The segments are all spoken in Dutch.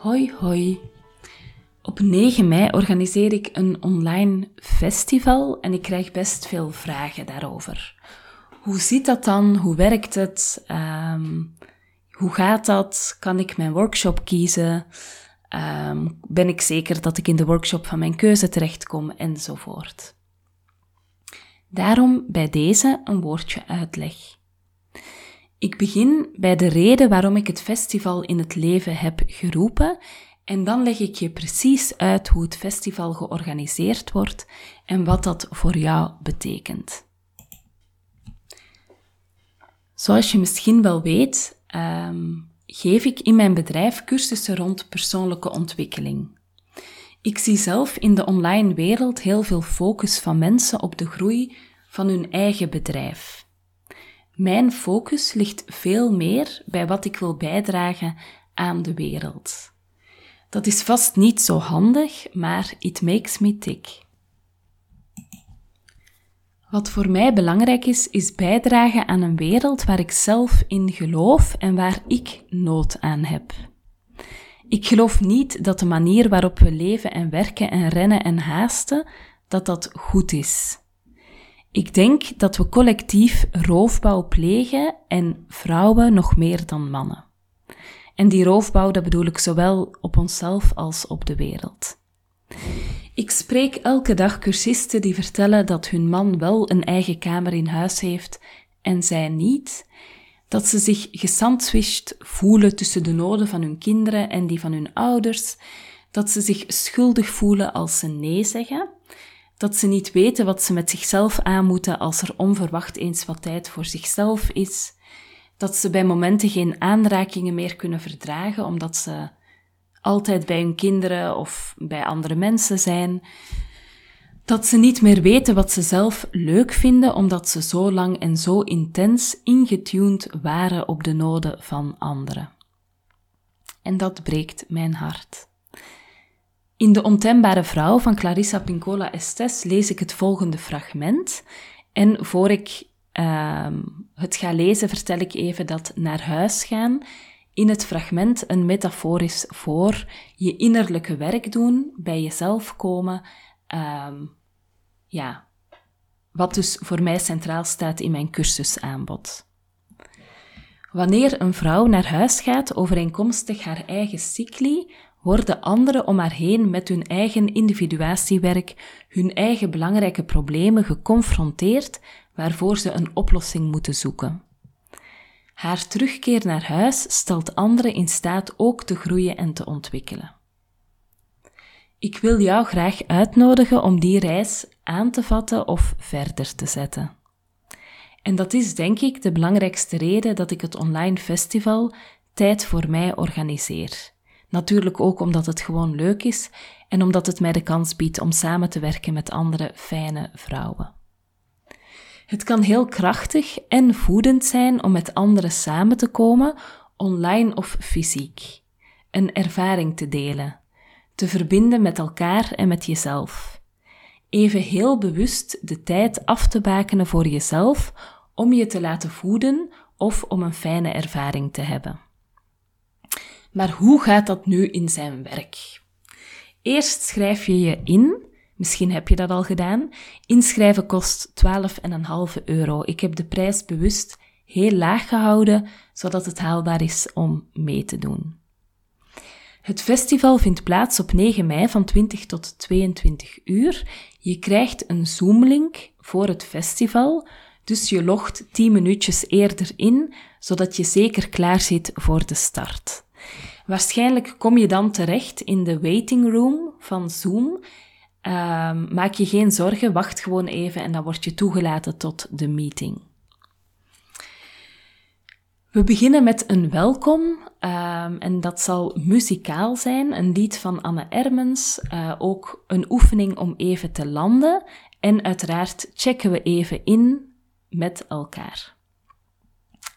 Hoi hoi. Op 9 mei organiseer ik een online festival en ik krijg best veel vragen daarover. Hoe zit dat dan? Hoe werkt het? Ehm, hoe gaat dat? Kan ik mijn workshop kiezen? Ehm, ben ik zeker dat ik in de workshop van mijn keuze terechtkom? Enzovoort. Daarom bij deze een woordje uitleg. Ik begin bij de reden waarom ik het festival in het leven heb geroepen en dan leg ik je precies uit hoe het festival georganiseerd wordt en wat dat voor jou betekent. Zoals je misschien wel weet, um, geef ik in mijn bedrijf cursussen rond persoonlijke ontwikkeling. Ik zie zelf in de online wereld heel veel focus van mensen op de groei van hun eigen bedrijf. Mijn focus ligt veel meer bij wat ik wil bijdragen aan de wereld. Dat is vast niet zo handig, maar it makes me tick. Wat voor mij belangrijk is, is bijdragen aan een wereld waar ik zelf in geloof en waar ik nood aan heb. Ik geloof niet dat de manier waarop we leven en werken en rennen en haasten, dat dat goed is. Ik denk dat we collectief roofbouw plegen en vrouwen nog meer dan mannen. En die roofbouw, dat bedoel ik zowel op onszelf als op de wereld. Ik spreek elke dag cursisten die vertellen dat hun man wel een eigen kamer in huis heeft en zij niet, dat ze zich gesandwiched voelen tussen de noden van hun kinderen en die van hun ouders, dat ze zich schuldig voelen als ze nee zeggen, dat ze niet weten wat ze met zichzelf aan moeten als er onverwacht eens wat tijd voor zichzelf is, dat ze bij momenten geen aanrakingen meer kunnen verdragen omdat ze altijd bij hun kinderen of bij andere mensen zijn, dat ze niet meer weten wat ze zelf leuk vinden omdat ze zo lang en zo intens ingetuned waren op de noden van anderen. En dat breekt mijn hart. In De Ontembare Vrouw van Clarissa Pincola Estes lees ik het volgende fragment. En voor ik uh, het ga lezen, vertel ik even dat naar huis gaan in het fragment een metafoor is voor je innerlijke werk doen, bij jezelf komen. Um, ja, wat dus voor mij centraal staat in mijn cursusaanbod. Wanneer een vrouw naar huis gaat overeenkomstig haar eigen cycli, worden anderen om haar heen met hun eigen individuatiewerk, hun eigen belangrijke problemen geconfronteerd, waarvoor ze een oplossing moeten zoeken. Haar terugkeer naar huis stelt anderen in staat ook te groeien en te ontwikkelen. Ik wil jou graag uitnodigen om die reis aan te vatten of verder te zetten. En dat is denk ik de belangrijkste reden dat ik het online festival Tijd voor mij organiseer. Natuurlijk ook omdat het gewoon leuk is en omdat het mij de kans biedt om samen te werken met andere fijne vrouwen. Het kan heel krachtig en voedend zijn om met anderen samen te komen, online of fysiek. Een ervaring te delen, te verbinden met elkaar en met jezelf. Even heel bewust de tijd af te bakenen voor jezelf om je te laten voeden of om een fijne ervaring te hebben. Maar hoe gaat dat nu in zijn werk? Eerst schrijf je je in. Misschien heb je dat al gedaan. Inschrijven kost 12,5 euro. Ik heb de prijs bewust heel laag gehouden, zodat het haalbaar is om mee te doen. Het festival vindt plaats op 9 mei van 20 tot 22 uur. Je krijgt een Zoom-link voor het festival, dus je logt 10 minuutjes eerder in, zodat je zeker klaar zit voor de start. Waarschijnlijk kom je dan terecht in de waiting room van Zoom. Ehm, maak je geen zorgen, wacht gewoon even en dan word je toegelaten tot de meeting. We beginnen met een welkom um, en dat zal muzikaal zijn, een lied van Anne Ermens, uh, ook een oefening om even te landen en uiteraard checken we even in met elkaar.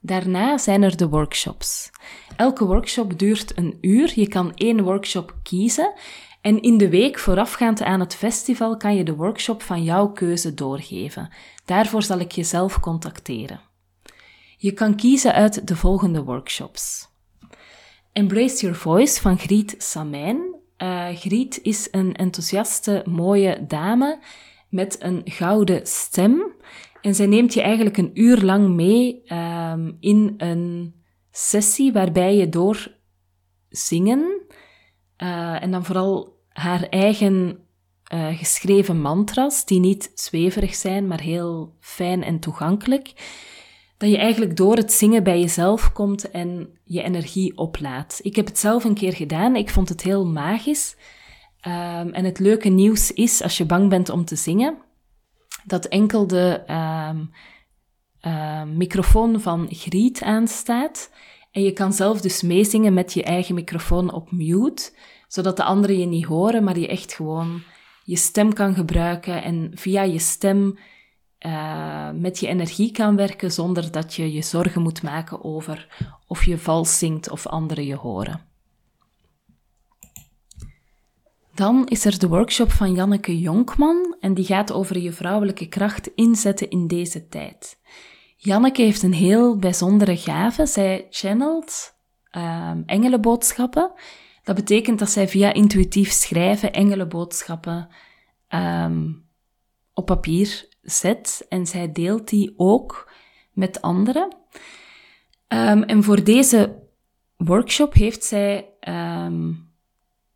Daarna zijn er de workshops. Elke workshop duurt een uur. Je kan één workshop kiezen. En in de week voorafgaand aan het festival kan je de workshop van jouw keuze doorgeven. Daarvoor zal ik je zelf contacteren. Je kan kiezen uit de volgende workshops. Embrace Your Voice van Griet Samijn. Uh, Griet is een enthousiaste, mooie dame met een gouden stem. En zij neemt je eigenlijk een uur lang mee um, in een sessie waarbij je door zingen uh, en dan vooral haar eigen uh, geschreven mantras, die niet zweverig zijn, maar heel fijn en toegankelijk, dat je eigenlijk door het zingen bij jezelf komt en je energie oplaadt. Ik heb het zelf een keer gedaan, ik vond het heel magisch. Um, en het leuke nieuws is, als je bang bent om te zingen, dat enkel de um, uh, microfoon van Griet aanstaat. En je kan zelf dus meezingen met je eigen microfoon op mute, zodat de anderen je niet horen, maar je echt gewoon je stem kan gebruiken en via je stem uh, met je energie kan werken zonder dat je je zorgen moet maken over of je vals zingt of anderen je horen. Dan is er de workshop van Janneke Jonkman en die gaat over je vrouwelijke kracht inzetten in deze tijd. Janneke heeft een heel bijzondere gave. Zij channelt um, engelenboodschappen. Dat betekent dat zij via intuïtief schrijven engelenboodschappen um, op papier zet en zij deelt die ook met anderen. Um, en voor deze workshop heeft zij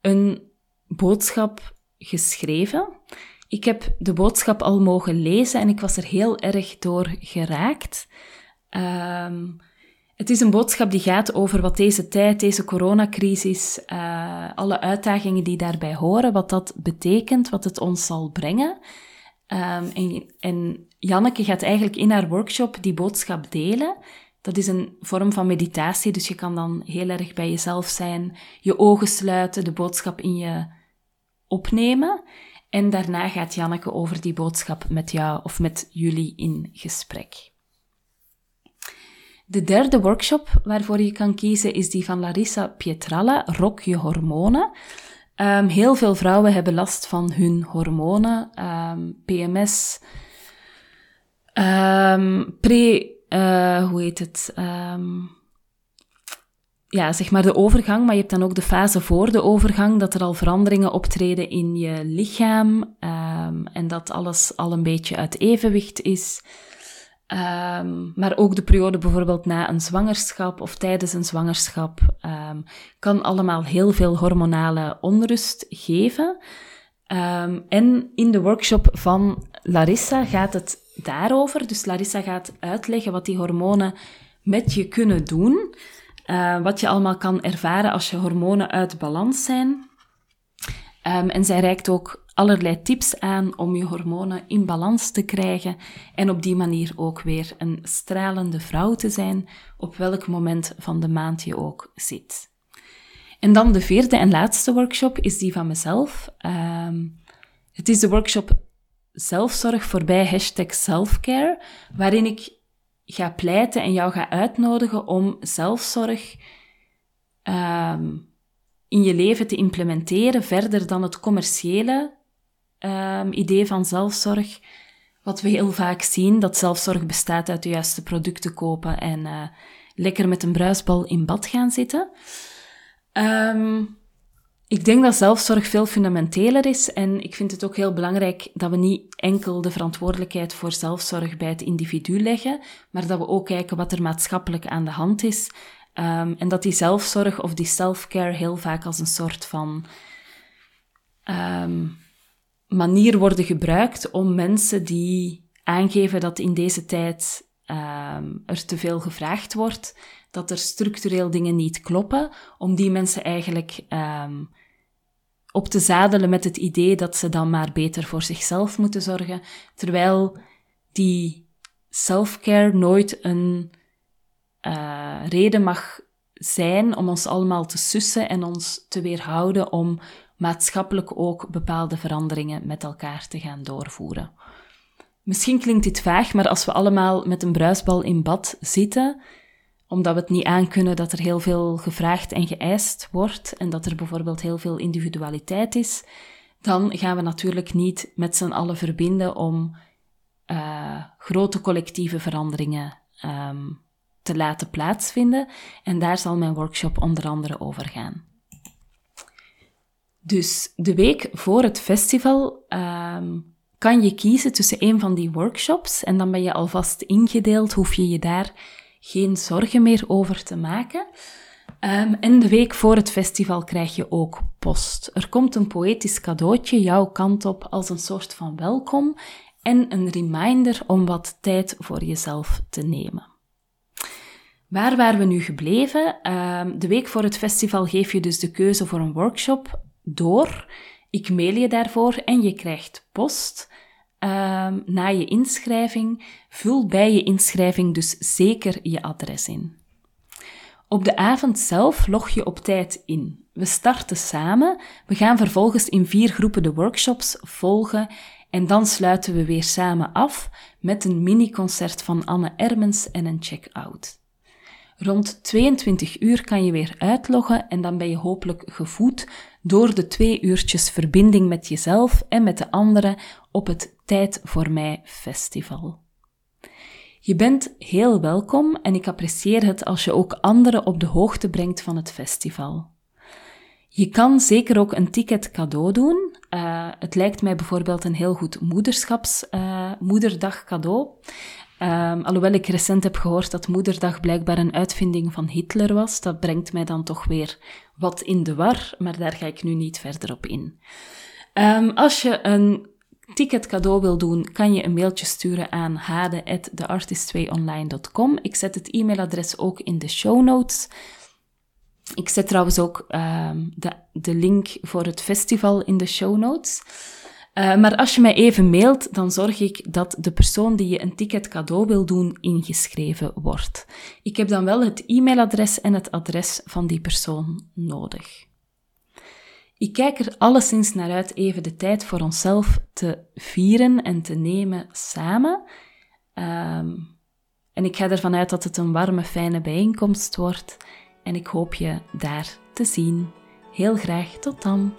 een boodschap geschreven. Ik heb de boodschap al mogen lezen en ik was er heel erg door geraakt. Um, het is een boodschap die gaat over wat deze tijd, deze coronacrisis, uh, alle uitdagingen die daarbij horen, wat dat betekent, wat het ons zal brengen. Um, en, en Janneke gaat eigenlijk in haar workshop die boodschap delen. Dat is een vorm van meditatie, dus je kan dan heel erg bij jezelf zijn, je ogen sluiten, de boodschap in je opnemen. En daarna gaat Janneke over die boodschap met jou of met jullie in gesprek. De derde workshop waarvoor je kan kiezen is die van Larissa Pietralla, Rok je hormonen. Um, heel veel vrouwen hebben last van hun hormonen, ehm, PMS, ehm, pre, uh, hoe heet het? ja, zeg maar de overgang, maar je hebt dan ook de fase voor de overgang, dat er al veranderingen optreden in je lichaam en dat alles al een beetje uit evenwicht is. Um, maar ook de periode bijvoorbeeld na een zwangerschap of tijdens een zwangerschap kan allemaal heel veel hormonale onrust geven. En in de workshop van Larissa gaat het daarover. Dus Larissa gaat uitleggen wat die hormonen met je kunnen doen. Uh, wat je allemaal kan ervaren als je hormonen uit balans zijn. en zij reikt ook allerlei tips aan om je hormonen in balans te krijgen en op die manier ook weer een stralende vrouw te zijn, op welk moment van de maand je ook zit. En dan de vierde en laatste workshop is die van mezelf. Um, het is de workshop Zelfzorg voorbij hashtag selfcare, waarin ik ga pleiten en jou ga uitnodigen om zelfzorg um, in je leven te implementeren, verder dan het commerciële um, idee van zelfzorg. Wat we heel vaak zien, dat zelfzorg bestaat uit de juiste producten kopen en uh, lekker met een bruisbal in bad gaan zitten. Um, ik denk dat zelfzorg veel fundamenteler is en ik vind het ook heel belangrijk dat we niet enkel de verantwoordelijkheid voor zelfzorg bij het individu leggen, maar dat we ook kijken wat er maatschappelijk aan de hand is. Um, en dat die zelfzorg of die self-care heel vaak als een soort van um, manier worden gebruikt om mensen die aangeven dat in deze tijd um, er te veel gevraagd wordt, dat er structureel dingen niet kloppen, om die mensen eigenlijk um, op te zadelen met het idee dat ze dan maar beter voor zichzelf moeten zorgen, terwijl die self-care nooit een uh, reden mag zijn om ons allemaal te sussen en ons te weerhouden om maatschappelijk ook bepaalde veranderingen met elkaar te gaan doorvoeren. Misschien klinkt dit vaag, maar als we allemaal met een bruisbal in bad zitten, omdat we het niet aankunnen dat er heel veel gevraagd en geëist wordt en dat er bijvoorbeeld heel veel individualiteit is, dan gaan we natuurlijk niet met z'n allen verbinden om uh, grote collectieve veranderingen um, te laten plaatsvinden. En daar zal mijn workshop onder andere over gaan. Dus de week voor het festival ehm, kan je kiezen tussen een van die workshops en dan ben je alvast ingedeeld, hoef je je daar geen zorgen meer over te maken. Um, en de week voor het festival krijg je ook post. Er komt een poëtisch cadeautje jouw kant op als een soort van welkom en een reminder om wat tijd voor jezelf te nemen. Waar waren we nu gebleven? Um, de week voor het festival geef je dus de keuze voor een workshop door. Ik mail je daarvoor en je krijgt post. Um, na je inschrijving, vul bij je inschrijving dus zeker je adres in. Op de avond zelf log je op tijd in. We starten samen, we gaan vervolgens in vier groepen de workshops volgen en dan sluiten we weer samen af met een mini-concert van Anne Ermens en een check-out. Rond 22 uur kan je weer uitloggen en dan ben je hopelijk gevoed door de twee uurtjes verbinding met jezelf en met de anderen op het Tijd voor Mij festival. Je bent heel welkom en ik apprecieer het als je ook anderen op de hoogte brengt van het festival. Je kan zeker ook een ticket cadeau doen. Uh, het lijkt mij bijvoorbeeld een heel goed moederschaps, uh, moederdag cadeau. Um, alhoewel ik recent heb gehoord dat Moederdag blijkbaar een uitvinding van Hitler was, dat brengt mij dan toch weer wat in de war, maar daar ga ik nu niet verder op in. Um, als je een ticket cadeau wil doen, kan je een mailtje sturen aan hade.theartist2online.com. Ik zet het e-mailadres ook in de show notes. Ik zet trouwens ook um, de, de link voor het festival in de show notes. Uh, maar als je mij even mailt, dan zorg ik dat de persoon die je een ticket cadeau wil doen ingeschreven wordt. Ik heb dan wel het e-mailadres en het adres van die persoon nodig. Ik kijk er alleszins naar uit even de tijd voor onszelf te vieren en te nemen samen. Um, en ik ga ervan uit dat het een warme, fijne bijeenkomst wordt. En ik hoop je daar te zien. Heel graag tot dan.